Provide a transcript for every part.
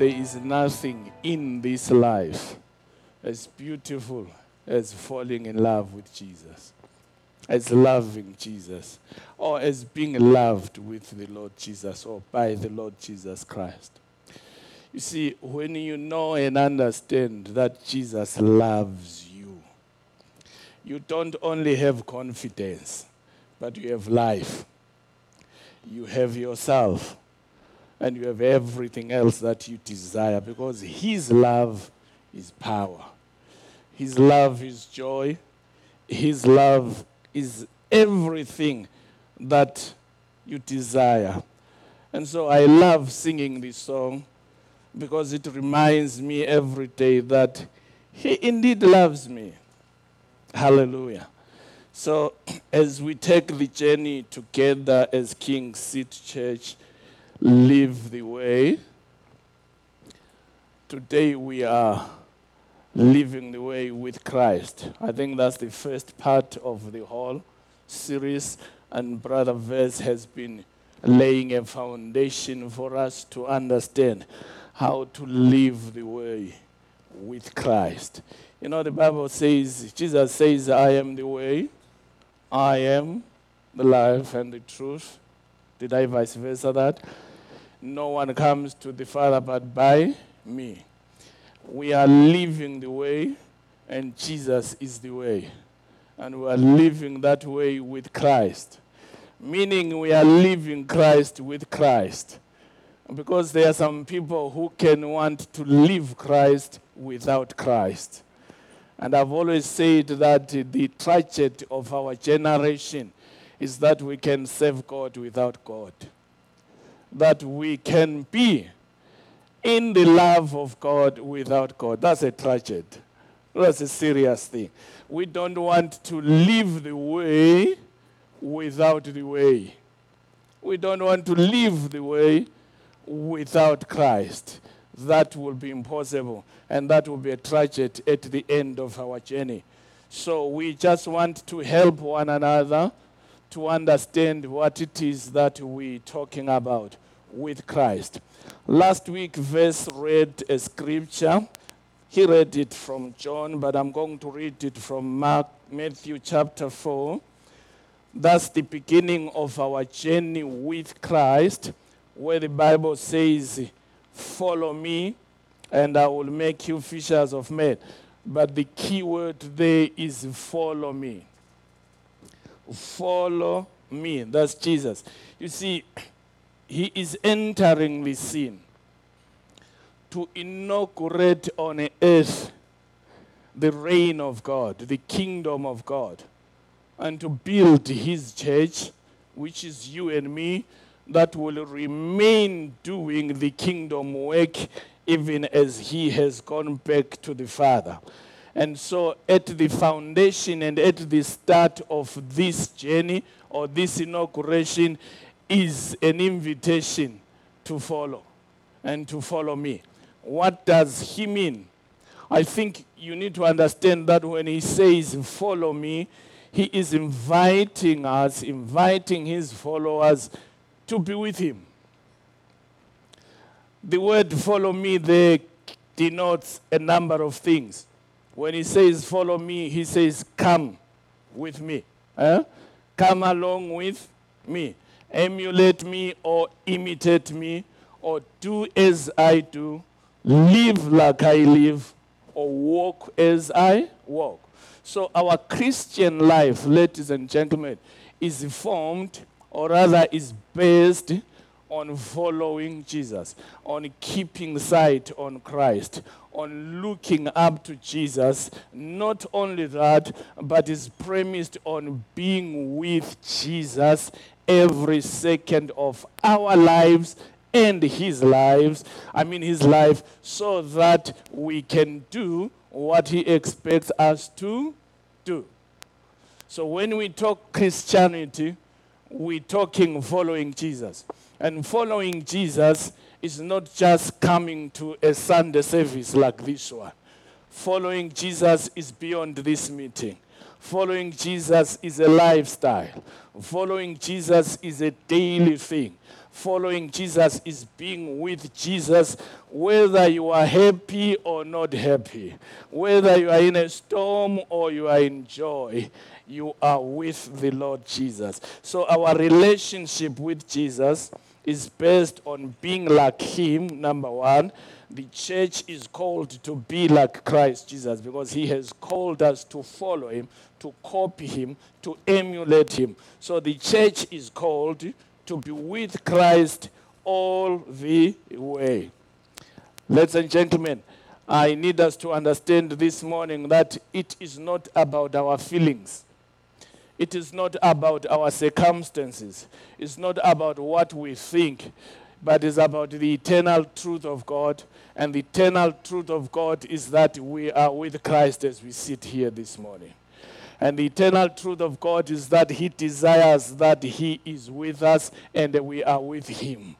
there is nothing in this life as beautiful as falling in love with Jesus, as loving Jesus, or as being loved with the Lord Jesus or by the Lord Jesus Christ. You see, when you know and understand that Jesus loves you, you don't only have confidence, but you have life. You have yourself, and you have everything else that you desire because His love is power. His love is joy. His love is everything that you desire. And so I love singing this song because it reminds me every day that He indeed loves me. Hallelujah. So, as we take the journey together as King Seat Church, live the way, today we are living the way with Christ. I think that's the first part of the whole series, and Brother Vez has been laying a foundation for us to understand how to live the way with Christ. You know, the Bible says, Jesus says, I am the way, I am the life and the truth. Did I vice versa that? No one comes to the Father but by me. We are living the way, and Jesus is the way. And we are living that way with Christ. Meaning, we are living Christ with Christ. Because there are some people who can want to live Christ without Christ. And I've always said that the tragedy of our generation is that we can serve God without God. That we can be in the love of God without God. That's a tragedy. That's a serious thing. We don't want to live the way without the way. We don't want to live the way without Christ. That will be impossible, and that will be a tragedy at the end of our journey. So we just want to help one another to understand what it is that we're talking about with Christ. Last week, Verse read a scripture. He read it from John, but I'm going to read it from Mark, Matthew chapter 4. That's the beginning of our journey with Christ, where the Bible says, Follow me, and I will make you fishers of men. But the key word there is follow me. Follow me. That's Jesus. You see, he is entering the scene to inaugurate on earth the reign of God, the kingdom of God, and to build his church, which is you and me, that will remain doing the kingdom work even as he has gone back to the Father. And so, at the foundation and at the start of this journey or this inauguration, is an invitation to follow and to follow me. What does he mean? I think you need to understand that when he says, Follow me, he is inviting us, inviting his followers to be with him. The word follow me there denotes a number of things. When he says follow me, he says come with me. Eh? Come along with me emulate me or imitate me or do as I do, live like I live, or walk as I walk. So, our Christian life, ladies and gentlemen, is formed, or rather, is based on following Jesus, on keeping sight on Christ, on looking up to Jesus. Not only that, but is premised on being with Jesus every second of our lives and his lives, I mean his life, so that we can do what he expects us to do. So when we talk Christianity, we're talking following Jesus. And following Jesus is not just coming to a Sunday service like this one. Following Jesus is beyond this meeting. Following Jesus is a lifestyle. Following Jesus is a daily thing. Following Jesus is being with Jesus, whether you are happy or not happy, whether you are in a storm or you are in joy, you are with the Lord Jesus. So, our relationship with Jesus is based on being like Him, number one. The church is called to be like Christ Jesus because He has called us to follow Him, to copy Him, to emulate Him. So, the church is called to be with Christ all the way. Ladies and gentlemen, I need us to understand this morning that it is not about our feelings. It is not about our circumstances. It's not about what we think, but it's about the eternal truth of God. And the eternal truth of God is that we are with Christ as we sit here this morning. And the eternal truth of God is that He desires that He is with us and we are with Him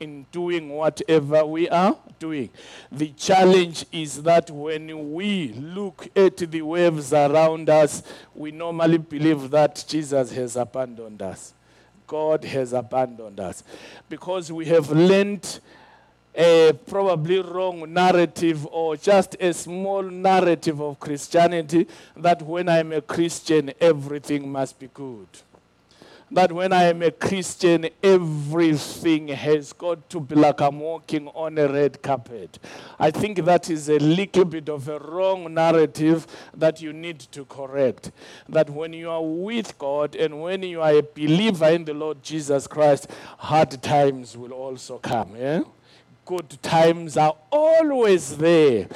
in doing whatever we are doing. The challenge is that when we look at the waves around us, we normally believe that Jesus has abandoned us. God has abandoned us. Because we have learned a probably wrong narrative or just a small narrative of Christianity that when I'm a Christian, everything must be good that when I am a Christian, everything has got to be like I'm walking on a red carpet. I think that is a little bit of a wrong narrative that you need to correct. That when you are with God and when you are a believer in the Lord Jesus Christ, hard times will also come. Yeah? Good times are always there.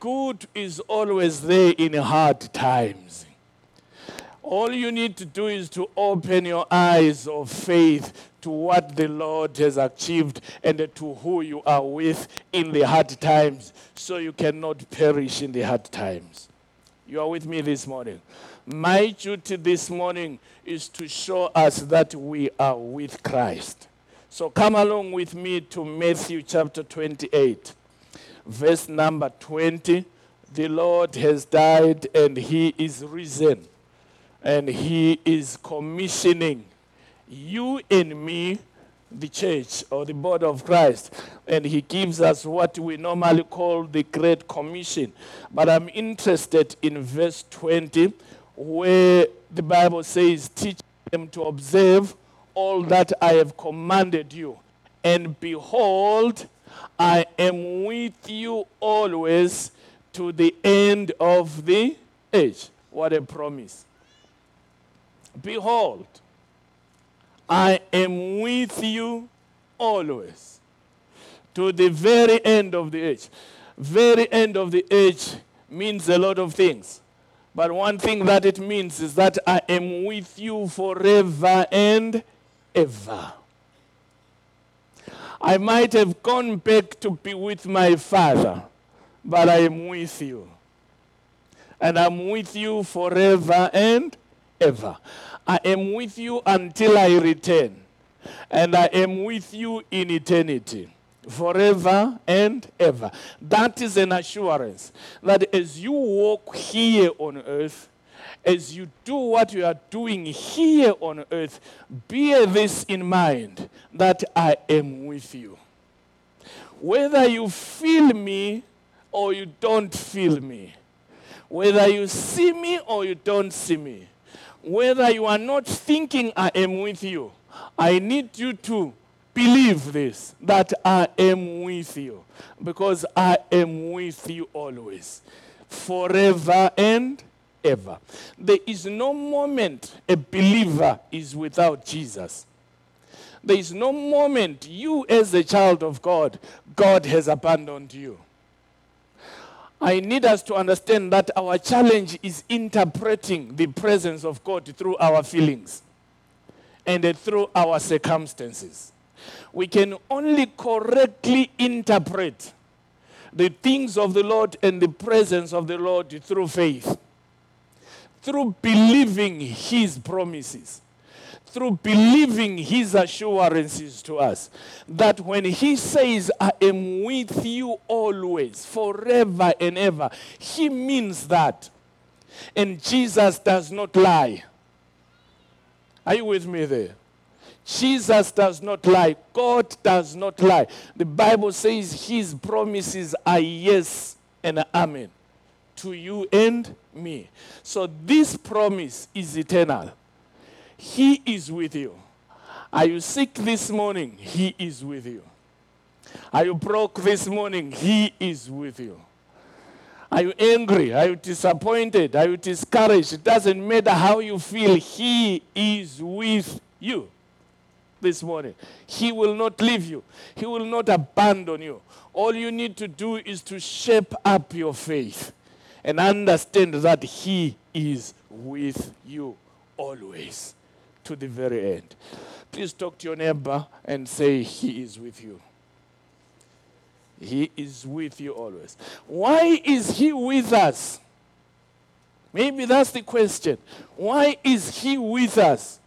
Good is always there in hard times. All you need to do is to open your eyes of faith to what the Lord has achieved and to who you are with in the hard times so you cannot perish in the hard times. You are with me this morning. My duty this morning is to show us that we are with Christ. So come along with me to Matthew chapter 28, verse number 20. The Lord has died and he is risen and he is commissioning you and me, the church or the body of Christ, and he gives us what we normally call the Great Commission. But I'm interested in verse 20, where the Bible says, Teach them to observe all that I have commanded you. And behold, I am with you always to the end of the age. What a promise. Behold, I am with you always to the very end of the age. Very end of the age means a lot of things. But one thing that it means is that I am with you forever and ever. I might have gone back to be with my father, but I am with you. And I'm with you forever and ever. I am with you until I return, and I am with you in eternity, forever and ever. That is an assurance that as you walk here on earth, as you do what you are doing here on earth, bear this in mind that I am with you. Whether you feel me or you don't feel me, whether you see me or you don't see me, whether you are not thinking I am with you, I need you to believe this that I am with you because I am with you always, forever and ever. There is no moment a believer is without Jesus. There is no moment you, as a child of God, God has abandoned you. I need us to understand that our challenge is interpreting the presence of God through our feelings and through our circumstances. We can only correctly interpret the things of the Lord and the presence of the Lord through faith, through believing His promises through believing his assurances to us that when he says, I am with you always, forever and ever, he means that. And Jesus does not lie. Are you with me there? Jesus does not lie. God does not lie. The Bible says his promises are yes and amen to you and me. So this promise is eternal. He is with you. Are you sick this morning? He is with you. Are you broke this morning? He is with you. Are you angry? Are you disappointed? Are you discouraged? It doesn't matter how you feel. He is with you this morning. He will not leave you, He will not abandon you. All you need to do is to shape up your faith and understand that He is with you always to the very end. Please talk to your neighbor and say, He is with you. He is with you always. Why is He with us? Maybe that's the question. Why is He with us?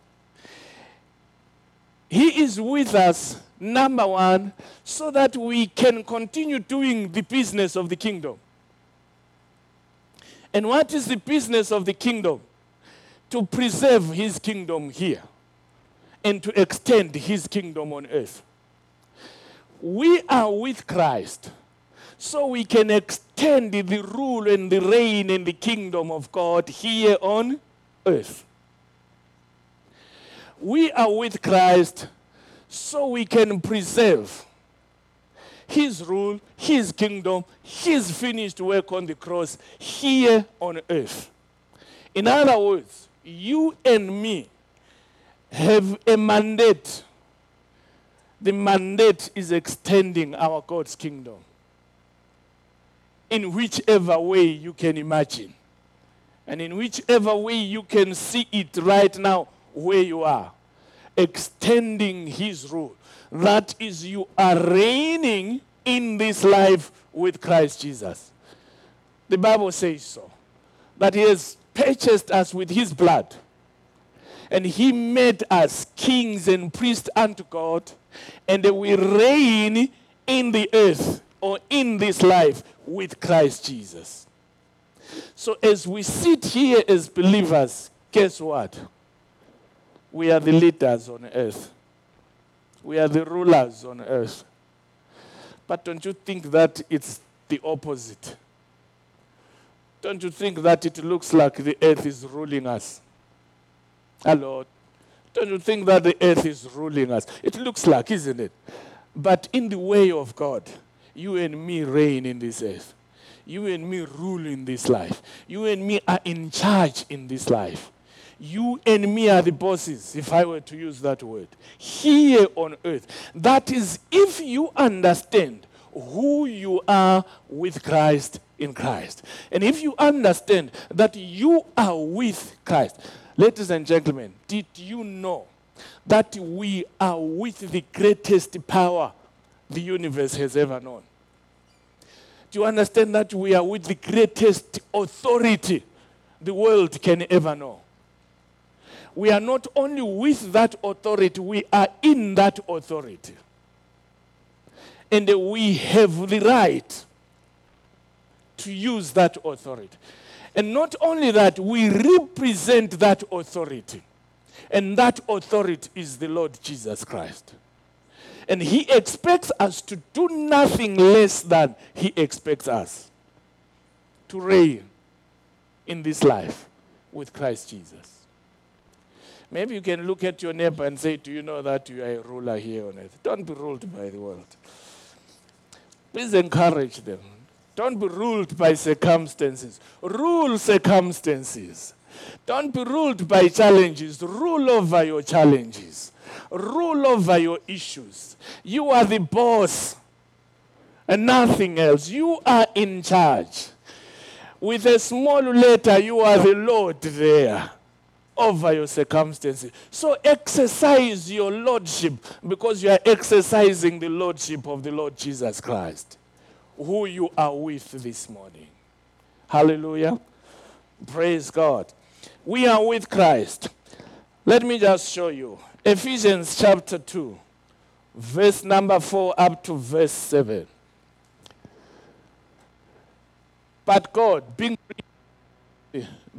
He is with us, number one, so that we can continue doing the business of the kingdom. And what is the business of the kingdom? To preserve his kingdom here and to extend his kingdom on earth. We are with Christ so we can extend the rule and the reign and the kingdom of God here on earth. We are with Christ so we can preserve his rule, his kingdom, his finished work on the cross here on earth. In other words, you and me have a mandate. The mandate is extending our God's kingdom in whichever way you can imagine, and in whichever way you can see it right now where you are, extending His rule. That is, you are reigning in this life with Christ Jesus. The Bible says so. That He has purchased us with His blood and he made us kings and priests unto God, and we reign in the earth or in this life with Christ Jesus. So, as we sit here as believers, guess what? We are the leaders on earth, we are the rulers on earth. But don't you think that it's the opposite? Don't you think that it looks like the earth is ruling us? Hello. Don't you think that the earth is ruling us? It looks like, isn't it? But in the way of God, you and me reign in this earth. You and me rule in this life. You and me are in charge in this life. You and me are the bosses, if I were to use that word, here on earth. That is, if you understand who you are with Christ in Christ. And if you understand that you are with Christ, Ladies and gentlemen, did you know that we are with the greatest power the universe has ever known? Do you understand that we are with the greatest authority the world can ever know? We are not only with that authority, we are in that authority. And we have the right to use that authority. And not only that, we represent that authority. And that authority is the Lord Jesus Christ. And He expects us to do nothing less than He expects us to reign in this life with Christ Jesus. Maybe you can look at your neighbor and say, Do you know that you are a ruler here on earth? Don't be ruled by the world. Please encourage them. Don't be ruled by circumstances. Rule circumstances. Don't be ruled by challenges. Rule over your challenges. Rule over your issues. You are the boss and nothing else. You are in charge. With a small letter, you are the Lord there over your circumstances. So exercise your lordship because you are exercising the lordship of the Lord Jesus Christ who you are with this morning. Hallelujah. Praise God. We are with Christ. Let me just show you. Ephesians chapter 2, verse number 4 up to verse 7. But God, being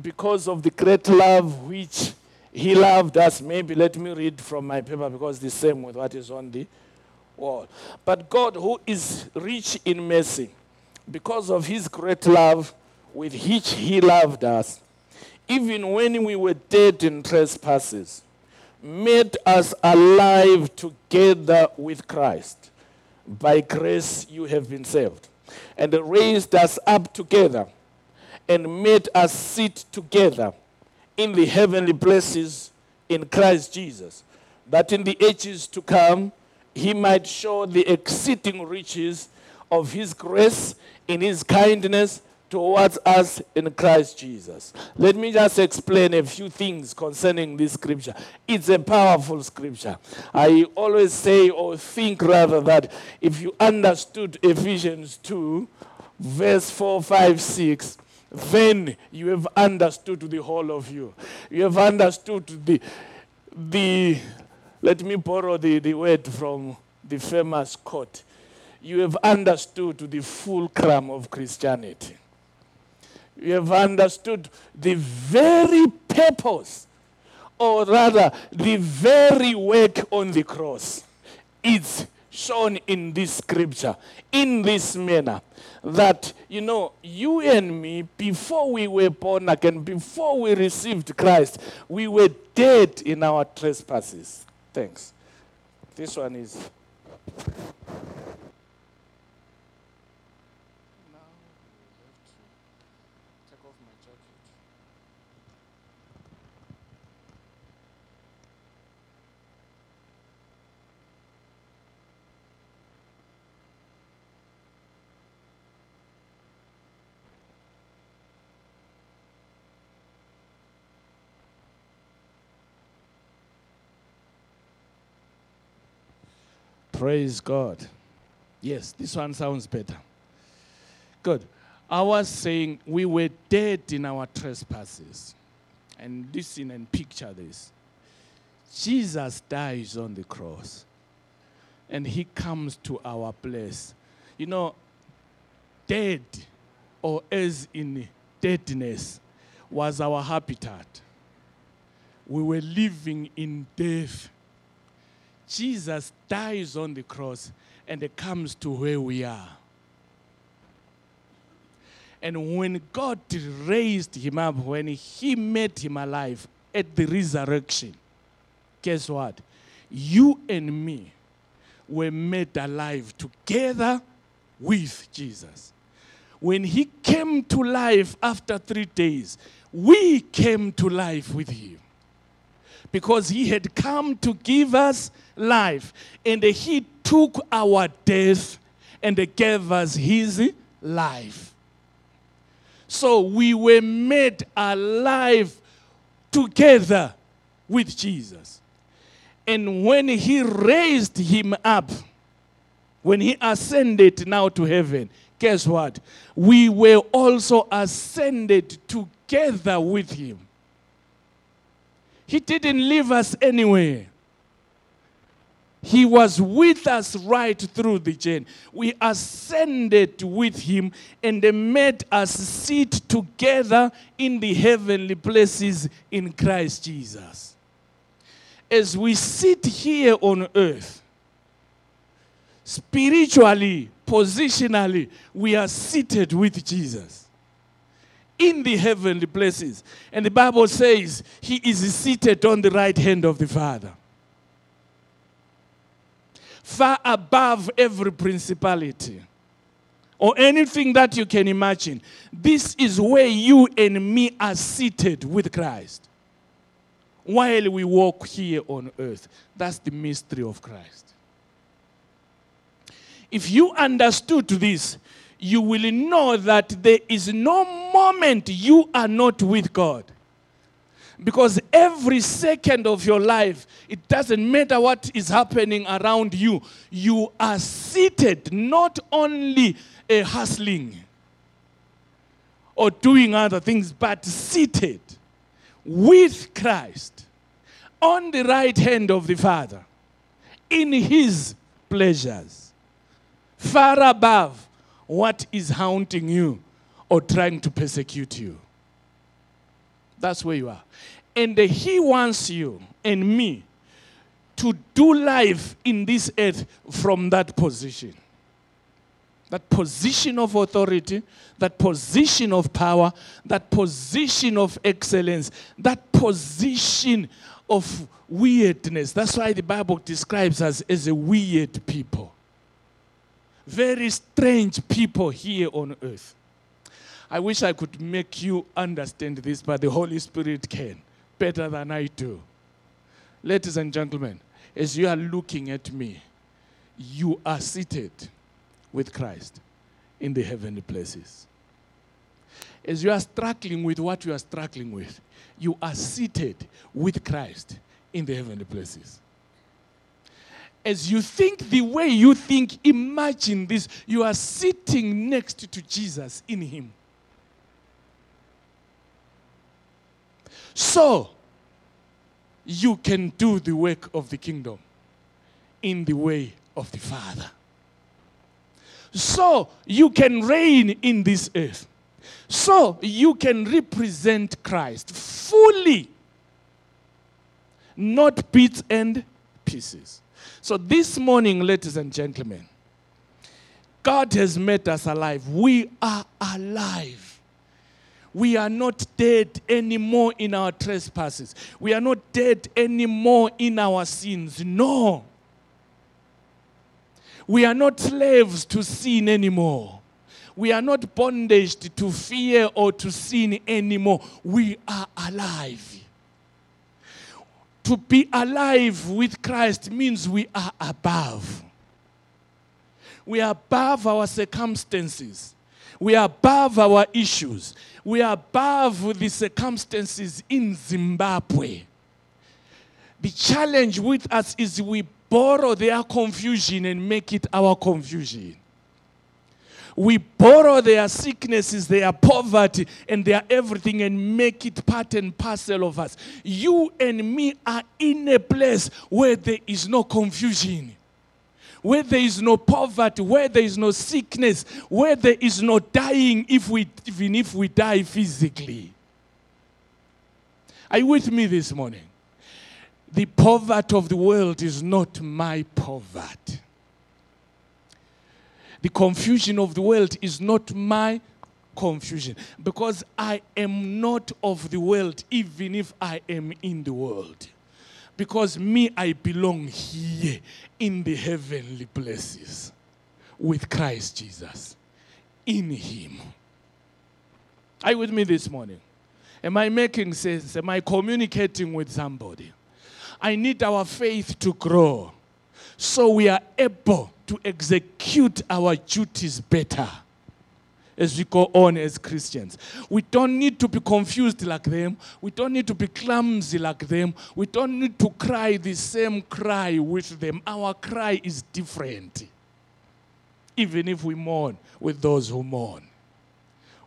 because of the great love which he loved us. Maybe let me read from my paper because the same with what is on the wall. But God, who is rich in mercy, because of his great love with which he loved us, even when we were dead in trespasses, made us alive together with Christ. By grace you have been saved, and raised us up together, and made us sit together in the heavenly places in Christ Jesus, that in the ages to come he might show the exceeding riches of his grace in his kindness towards us in Christ Jesus. Let me just explain a few things concerning this scripture. It's a powerful scripture. I always say or think rather that if you understood Ephesians 2, verse 4, 5, 6, then you have understood the whole of you. You have understood the, the let me borrow the, the word from the famous quote. You have understood the fulcrum of Christianity. You have understood the very purpose, or rather, the very work on the cross. It's shown in this scripture in this manner that you know you and me before we were born again before we received christ we were dead in our trespasses this one is Praise God. Yes, this one sounds better. Good. I was saying we were dead in our trespasses. And listen and picture this. Jesus dies on the cross. And he comes to our place. You know, dead or as in deadness was our habitat. We were living in death Jesus dies on the cross and it comes to where we are. And when God raised him up, when he made him alive at the resurrection, guess what? You and me were made alive together with Jesus. When he came to life after three days, we came to life with him because he had come to give us life. And he took our death and gave us his life. So we were made alive together with Jesus. And when he raised him up, when he ascended now to heaven, guess what? We were also ascended together with him. He didn't leave us anywhere. He was with us right through the journey. We ascended with him and they made us sit together in the heavenly places in Christ Jesus. As we sit here on earth, spiritually, positionally, we are seated with Jesus in the heavenly places. And the Bible says he is seated on the right hand of the Father. Far above every principality or anything that you can imagine. This is where you and me are seated with Christ while we walk here on earth. That's the mystery of Christ. If you understood this, you will know that there is no moment you are not with God. Because every second of your life, it doesn't matter what is happening around you, you are seated, not only uh, hustling or doing other things, but seated with Christ on the right hand of the Father in His pleasures, far above what is haunting you or trying to persecute you. That's where you are. And He wants you and me to do life in this earth from that position. That position of authority, that position of power, that position of excellence, that position of weirdness. That's why the Bible describes us as a weird people. Very strange people here on earth. I wish I could make you understand this, but the Holy Spirit can better than I do. Ladies and gentlemen, as you are looking at me, you are seated with Christ in the heavenly places. As you are struggling with what you are struggling with, you are seated with Christ in the heavenly places. As you think the way you think, imagine this you are sitting next to Jesus in Him. So, you can do the work of the kingdom in the way of the Father. So, you can reign in this earth. So, you can represent Christ fully, not bits and pieces. So, this morning, ladies and gentlemen, God has made us alive. We are alive. We are not dead anymore in our trespasses. We are not dead anymore in our sins. No. We are not slaves to sin anymore. We are not bondaged to fear or to sin anymore. We are alive. To be alive with Christ means we are above. We are above our circumstances. We are above our issues. We are above the circumstances in Zimbabwe. The challenge with us is we borrow their confusion and make it our confusion. We borrow their sicknesses, their poverty, and their everything and make it part and parcel of us. You and me are in a place where there is no confusion where there is no poverty, where there is no sickness, where there is no dying if we, even if we die physically. Are you with me this morning? The poverty of the world is not my poverty. The confusion of the world is not my confusion because I am not of the world, even if I am in the world. Because me, I belong here in the heavenly places with Christ Jesus. In Him. Are you with me this morning? Am I making sense? Am I communicating with somebody? I need our faith to grow so we are able to execute our duties better as we go on as Christians. We don't need to be confused like them. We don't need to be clumsy like them. We don't need to cry the same cry with them. Our cry is different. Even if we mourn with those who mourn,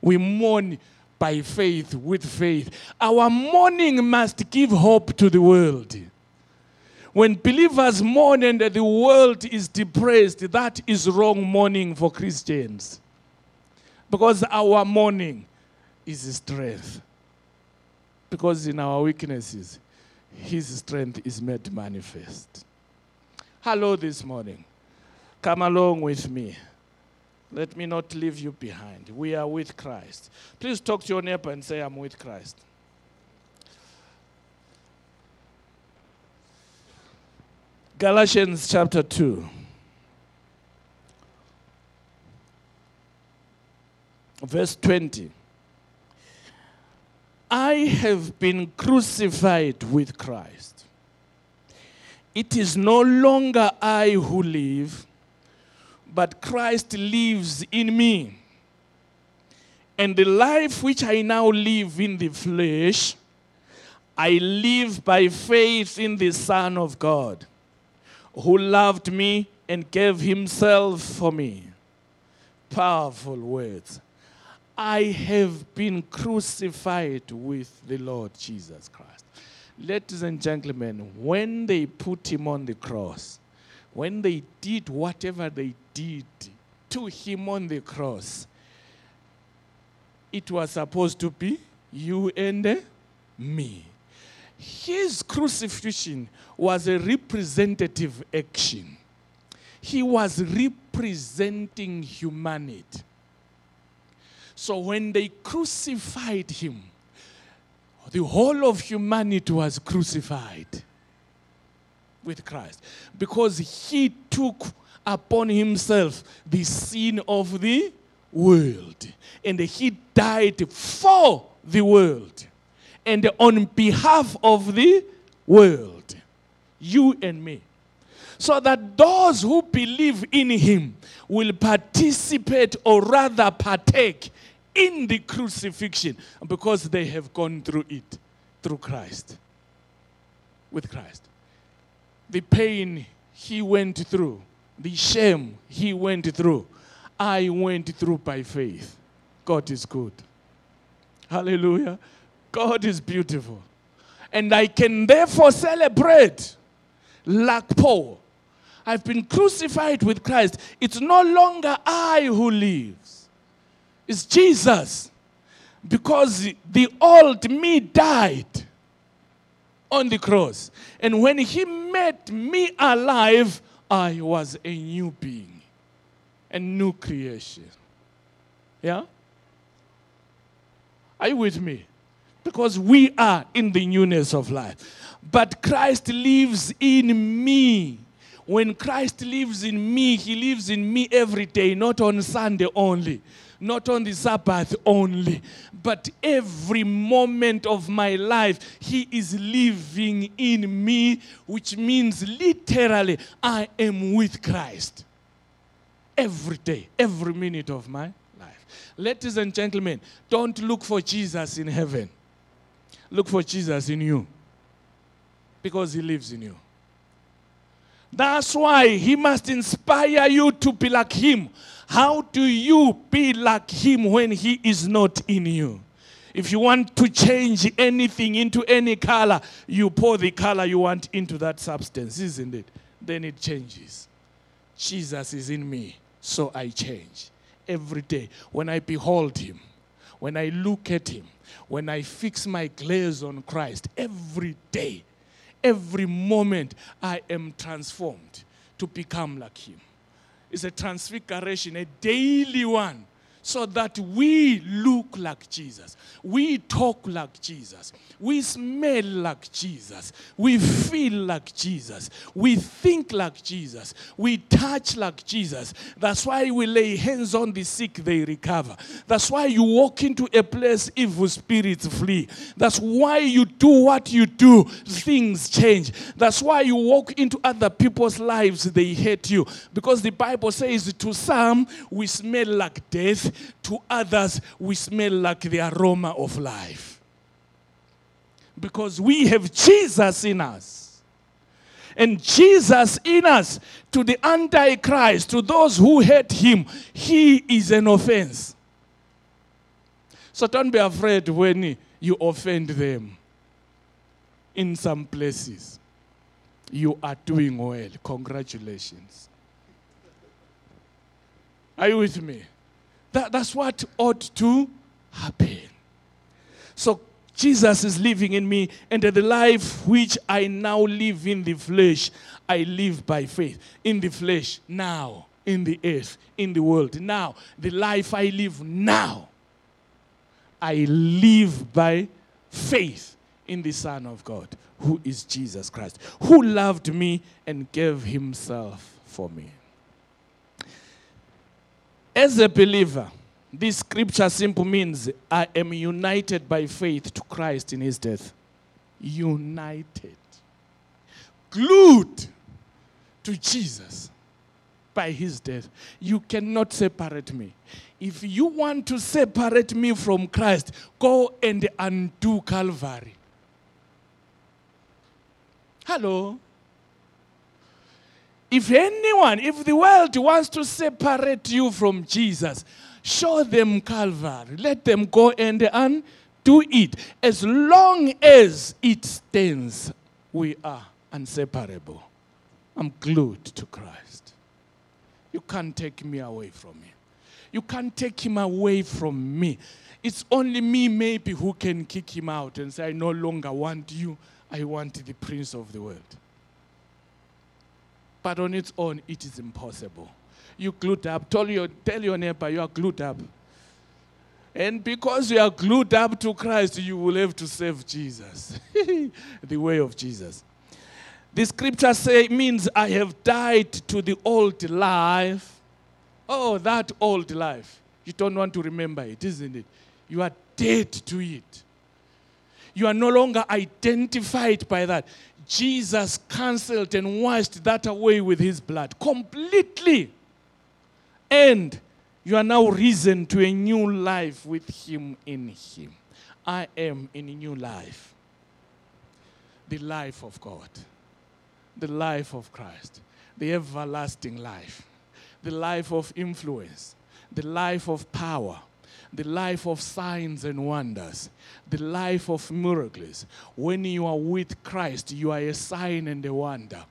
we mourn by faith, with faith. Our mourning must give hope to the world. When believers mourn and the world is depressed, that is wrong mourning for Christians. Because our mourning is strength. Because in our weaknesses, his strength is made manifest. Hello this morning. Come along with me. Let me not leave you behind. We are with Christ. Please talk to your neighbor and say, I'm with Christ. Galatians chapter 2. verse 20. I have been crucified with Christ. It is no longer I who live, but Christ lives in me. And the life which I now live in the flesh, I live by faith in the Son of God, who loved me and gave himself for me. Powerful words. I have been crucified with the Lord Jesus Christ. Ladies and gentlemen, when they put him on the cross, when they did whatever they did to him on the cross, it was supposed to be you and me. His crucifixion was a representative action. He was representing humanity. So when they crucified him, the whole of humanity was crucified with Christ because he took upon himself the sin of the world and he died for the world and on behalf of the world, you and me. So that those who believe in him will participate or rather partake in the crucifixion because they have gone through it through Christ. With Christ. The pain he went through, the shame he went through, I went through by faith. God is good. Hallelujah. God is beautiful. And I can therefore celebrate like Paul. I've been crucified with Christ. It's no longer I who lives, it's Jesus. Because the old me died on the cross. And when he made me alive, I was a new being, a new creation. Yeah? Are you with me? Because we are in the newness of life. But Christ lives in me. When Christ lives in me, He lives in me every day, not on Sunday only, not on the Sabbath only, but every moment of my life, He is living in me, which means literally, I am with Christ. Every day, every minute of my life. Ladies and gentlemen, don't look for Jesus in heaven. Look for Jesus in you because he lives in you. That's why he must inspire you to be like him. How do you be like him when he is not in you? If you want to change anything into any color, you pour the color you want into that substance, isn't it? Then it changes. Jesus is in me, so I change every day. When I behold him, when I look at him, when I fix my gaze on Christ every day, every moment, I am transformed to become like Him. It's a transfiguration, a daily one so that we look like Jesus. We talk like Jesus. We smell like Jesus. We feel like Jesus. We think like Jesus. We touch like Jesus. That's why we lay hands on the sick, they recover. That's why you walk into a place, evil spirits flee. That's why you do what you do, things change. That's why you walk into other people's lives, they hate you. Because the Bible says, to some, we smell like death to others, we smell like the aroma of life. Because we have Jesus in us. And Jesus in us, to the Antichrist, to those who hate him, he is an offense. So don't be afraid when you offend them in some places. You are doing well. Congratulations. Are you with me? That, that's what ought to happen. So Jesus is living in me, and the life which I now live in the flesh, I live by faith. In the flesh, now, in the earth, in the world, now. The life I live now, I live by faith in the Son of God, who is Jesus Christ, who loved me and gave himself for me. As a believer, this scripture simply means I am united by faith to Christ in his death. United. Glued to Jesus by his death. You cannot separate me. If you want to separate me from Christ, go and undo Calvary. Hello? If anyone, if the world wants to separate you from Jesus, show them Calvary. Let them go and undo it. As long as it stands, we are inseparable. I'm glued to Christ. You can't take me away from Him. You can't take him away from me. It's only me, maybe, who can kick him out and say, I no longer want you. I want the prince of the world. But on its own, it is impossible. You glued up. Tell your, tell your neighbor you are glued up. And because you are glued up to Christ, you will have to serve Jesus. the way of Jesus. The scripture say means I have died to the old life. Oh, that old life. You don't want to remember it, isn't it? You are dead to it. You are no longer identified by that. Jesus cancelled and washed that away with his blood completely. And you are now risen to a new life with him in him. I am in a new life. The life of God, the life of Christ, the everlasting life, the life of influence, the life of power the life of signs and wonders, the life of miracles. When you are with Christ, you are a sign and a wonder.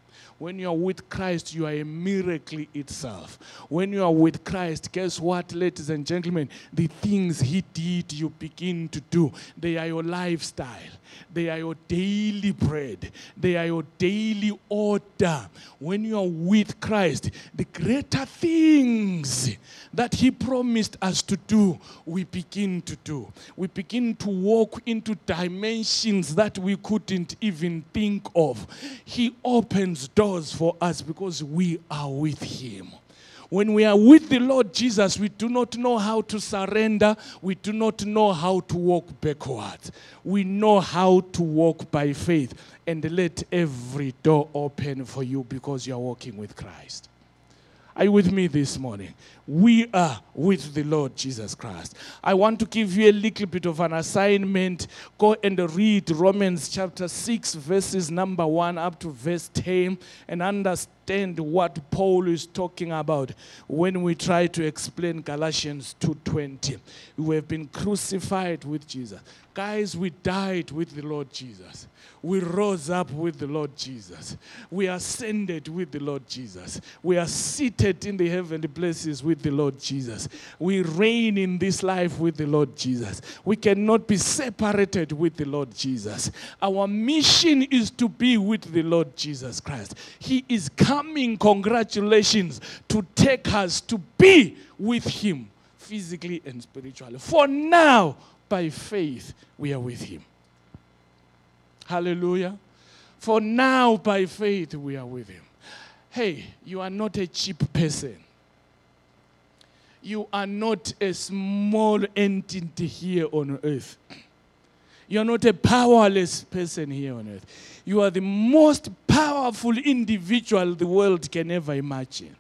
When you are with Christ, you are a miracle itself. When you are with Christ, guess what, ladies and gentlemen? The things He did, you begin to do. They are your lifestyle, they are your daily bread, they are your daily order. When you are with Christ, the greater things that He promised us to do, we begin to do. We begin to walk into dimensions that we couldn't even think of. He opens doors for us because we are with Him. When we are with the Lord Jesus, we do not know how to surrender. We do not know how to walk backwards. We know how to walk by faith and let every door open for you because you are walking with Christ. Are you with me this morning? We are with the Lord Jesus Christ. I want to give you a little bit of an assignment. Go and read Romans chapter 6, verses number 1 up to verse 10, and understand what Paul is talking about when we try to explain Galatians 2:20. We have been crucified with Jesus. Guys, we died with the Lord Jesus. We rose up with the Lord Jesus. We ascended with the Lord Jesus. We are seated in the heavenly places with the Lord Jesus. We reign in this life with the Lord Jesus. We cannot be separated with the Lord Jesus. Our mission is to be with the Lord Jesus Christ. He is coming, congratulations, to take us to be with Him physically and spiritually. For now, by faith, we are with Him. Hallelujah. For now, by faith, we are with Him. Hey, you are not a cheap person. You are not a small entity here on earth. You are not a powerless person here on earth. You are the most powerful individual the world can ever imagine.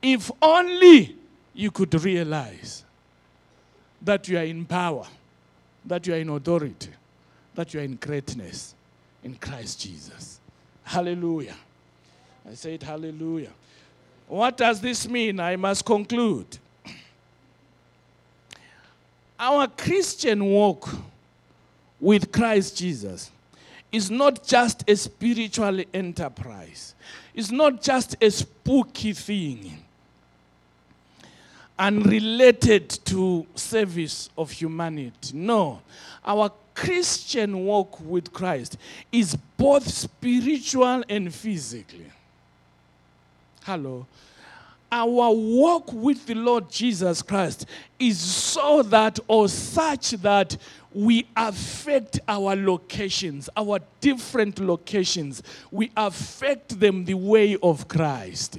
If only you could realize that you are in power, that you are in authority, that you are in greatness in Christ Jesus. Hallelujah. I said, Hallelujah. What does this mean? I must conclude. Our Christian walk with Christ Jesus is not just a spiritual enterprise, it's not just a spooky thing unrelated to service of humanity. No. Our Christian walk with Christ is both spiritual and physical. Hello. Our walk with the Lord Jesus Christ is so that or such that we affect our locations, our different locations. We affect them the way of Christ.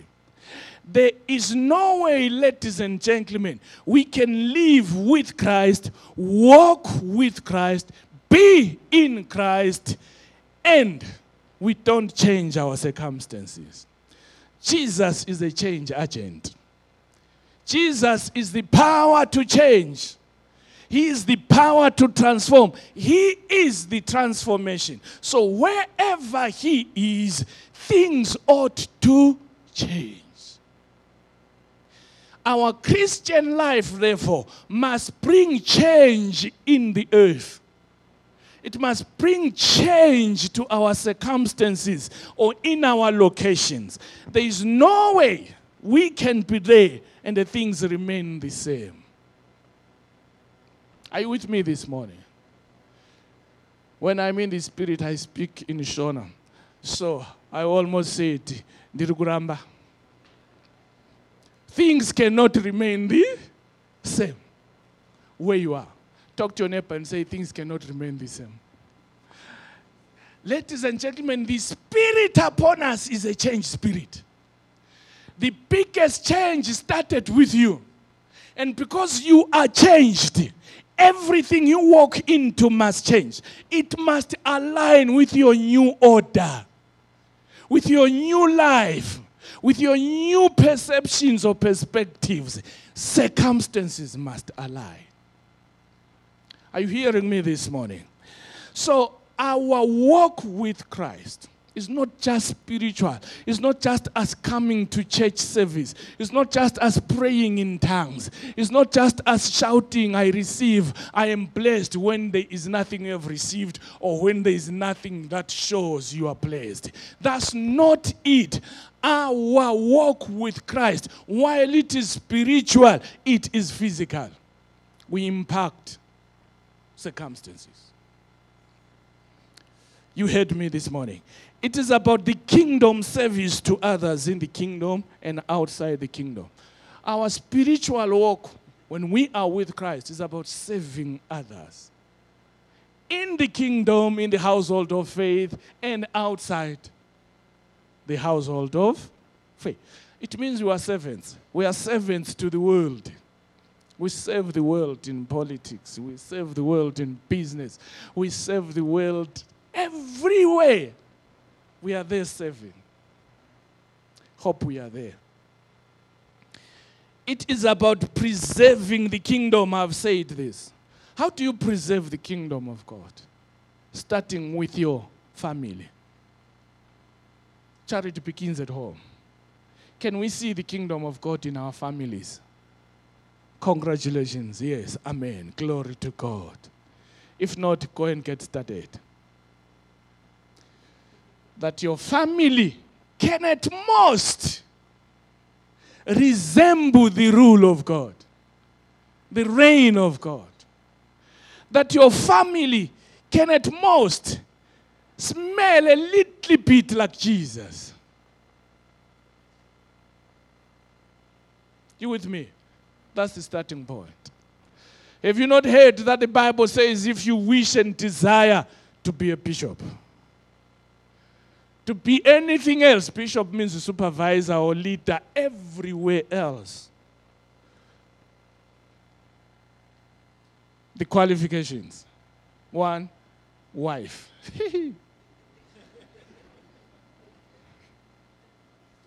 There is no way, ladies and gentlemen, we can live with Christ, walk with Christ, be in Christ, and we don't change our circumstances. Jesus is a change agent. Jesus is the power to change. He is the power to transform. He is the transformation. So wherever He is, things ought to change. Our Christian life, therefore, must bring change in the earth. It must bring change to our circumstances or in our locations. There is no way, we can be there and the things remain the same. Are you with me this morning? When I'm in the spirit, I speak in Shona. So I almost said, Ndirukuramba. Things cannot remain the same where you are. Talk to your neighbor and say, Things cannot remain the same. Ladies and gentlemen, the spirit upon us is a changed spirit. The biggest change started with you. And because you are changed, everything you walk into must change. It must align with your new order, with your new life, with your new perceptions or perspectives. Circumstances must align. Are you hearing me this morning? So, our walk with Christ is not just spiritual. It's not just us coming to church service. It's not just us praying in tongues. It's not just us shouting, I receive, I am blessed when there is nothing you have received or when there is nothing that shows you are blessed. That's not it. Our walk with Christ, while it is spiritual, it is physical. We impact circumstances. You heard me this morning. It is about the kingdom service to others in the kingdom and outside the kingdom. Our spiritual walk, when we are with Christ, is about serving others in the kingdom, in the household of faith, and outside the household of faith. It means we are servants. We are servants to the world. We serve the world in politics. We serve the world in business. We serve the world everywhere. We are there serving. Hope we are there. It is about preserving the kingdom. I've said this. How do you preserve the kingdom of God? Starting with your family. Charity begins at home. Can we see the kingdom of God in our families? Congratulations. Yes. Amen. Glory to God. If not, go and get started that your family can at most resemble the rule of God, the reign of God. That your family can at most smell a little bit like Jesus. You with me? That's the starting point. Have you not heard that the Bible says if you wish and desire to be a bishop? To be anything else, bishop means a supervisor or leader everywhere else. The qualifications one, wife.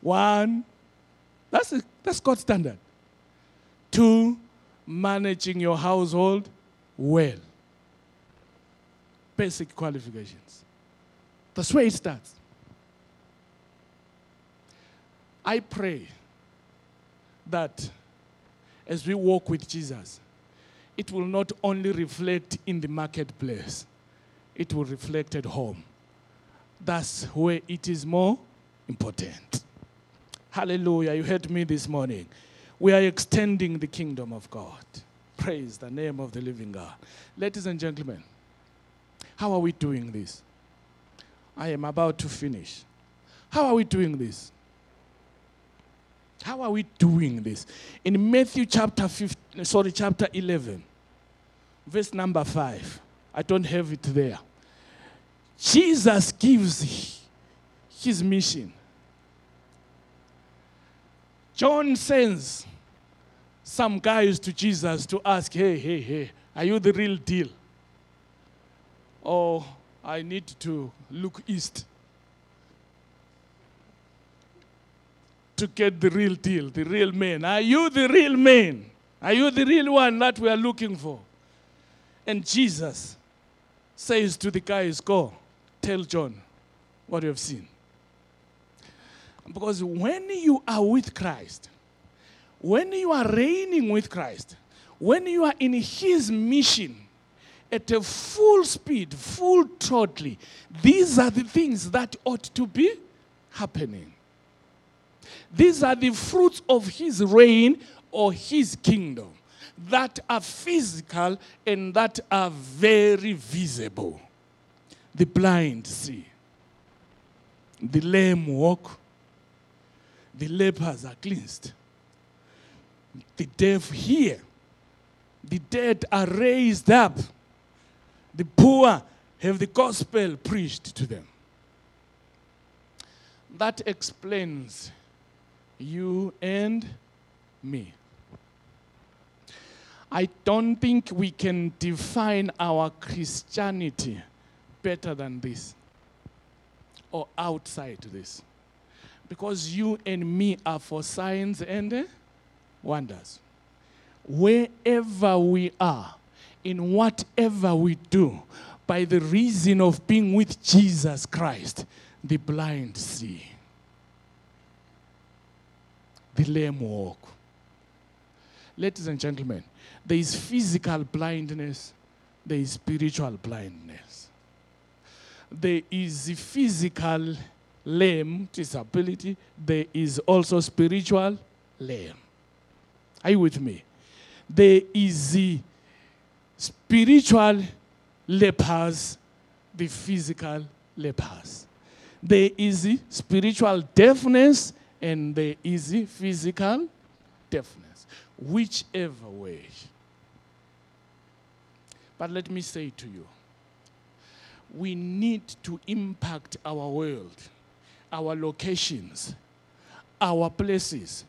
one, that's, a, that's God's standard. Two, managing your household well. Basic qualifications. That's where it starts. I pray that as we walk with Jesus, it will not only reflect in the marketplace, it will reflect at home. That's where it is more important. Hallelujah. You heard me this morning. We are extending the kingdom of God. Praise the name of the living God. Ladies and gentlemen, how are we doing this? I am about to finish. How are we doing this? How are we doing this? In Matthew chapter 15, sorry, chapter 11, verse number 5. I don't have it there. Jesus gives his mission. John sends some guys to Jesus to ask, hey, hey, hey, are you the real deal? Or I need to look east. to get the real deal, the real man. Are you the real man? Are you the real one that we are looking for? And Jesus says to the guys, Go, tell John what you have seen. Because when you are with Christ, when you are reigning with Christ, when you are in His mission at a full speed, full throttle, these are the things that ought to be happening. These are the fruits of his reign or his kingdom that are physical and that are very visible. The blind see, the lame walk, the lepers are cleansed, the deaf hear, the dead are raised up, the poor have the gospel preached to them. That explains you and me. I don't think we can define our Christianity better than this or outside this. Because you and me are for signs and eh, wonders. Wherever we are, in whatever we do, by the reason of being with Jesus Christ, the blind see, the lame walk. Ladies and gentlemen, there is physical blindness, there is spiritual blindness. There is physical lame disability, there is also spiritual lame. Are you with me? There is the spiritual lepers, the physical lepers. There is the spiritual deafness and there is the physical deafness. Whichever way. But let me say to you, we need to impact our world, our locations, our places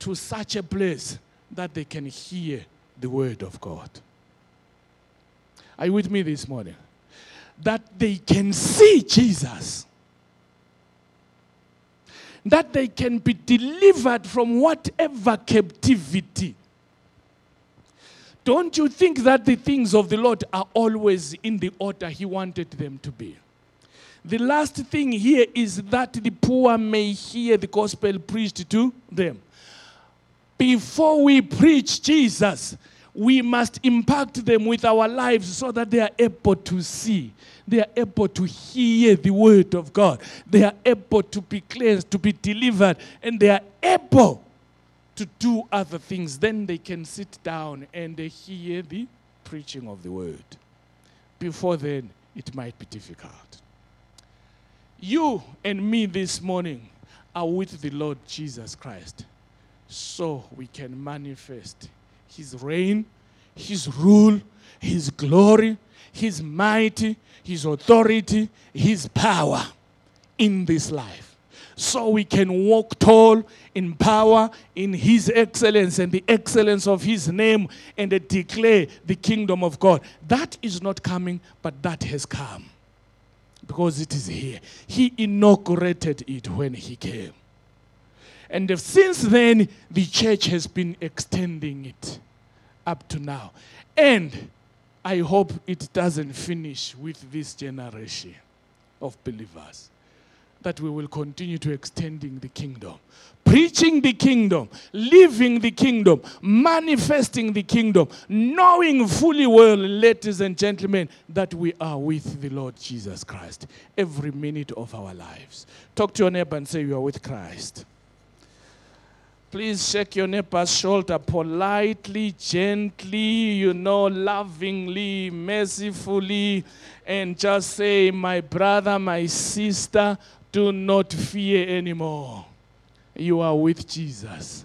to such a place that they can hear the word of God. Are you with me this morning? That they can see Jesus. That they can be delivered from whatever captivity. Don't you think that the things of the Lord are always in the order He wanted them to be? The last thing here is that the poor may hear the gospel preached to them. Before we preach Jesus, we must impact them with our lives so that they are able to see. They are able to hear the word of God. They are able to be cleansed, to be delivered, and they are able to do other things. Then they can sit down and hear the preaching of the word. Before then, it might be difficult. You and me this morning are with the Lord Jesus Christ so we can manifest his reign, his rule, his glory, his mighty, his authority, his power in this life. So we can walk tall in power, in his excellence and the excellence of his name, and declare the kingdom of God. That is not coming, but that has come because it is here. He inaugurated it when he came. And since then, the church has been extending it up to now. And I hope it doesn't finish with this generation of believers. That we will continue to extending the kingdom, preaching the kingdom, living the kingdom, manifesting the kingdom, knowing fully well, ladies and gentlemen, that we are with the Lord Jesus Christ every minute of our lives. Talk to your neighbor and say, You are with Christ. Please shake your neighbor's shoulder politely, gently, you know, lovingly, mercifully, and just say, My brother, my sister, do not fear anymore. You are with Jesus,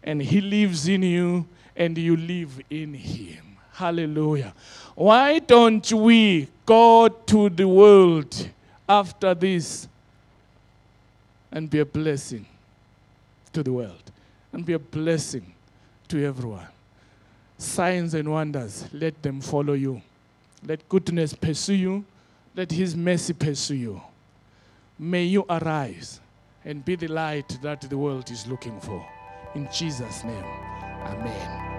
and He lives in you, and you live in Him. Hallelujah. Why don't we go to the world after this and be a blessing to the world? And be a blessing to everyone. Signs and wonders, let them follow you. Let goodness pursue you. Let his mercy pursue you. May you arise and be the light that the world is looking for. In Jesus' name, amen.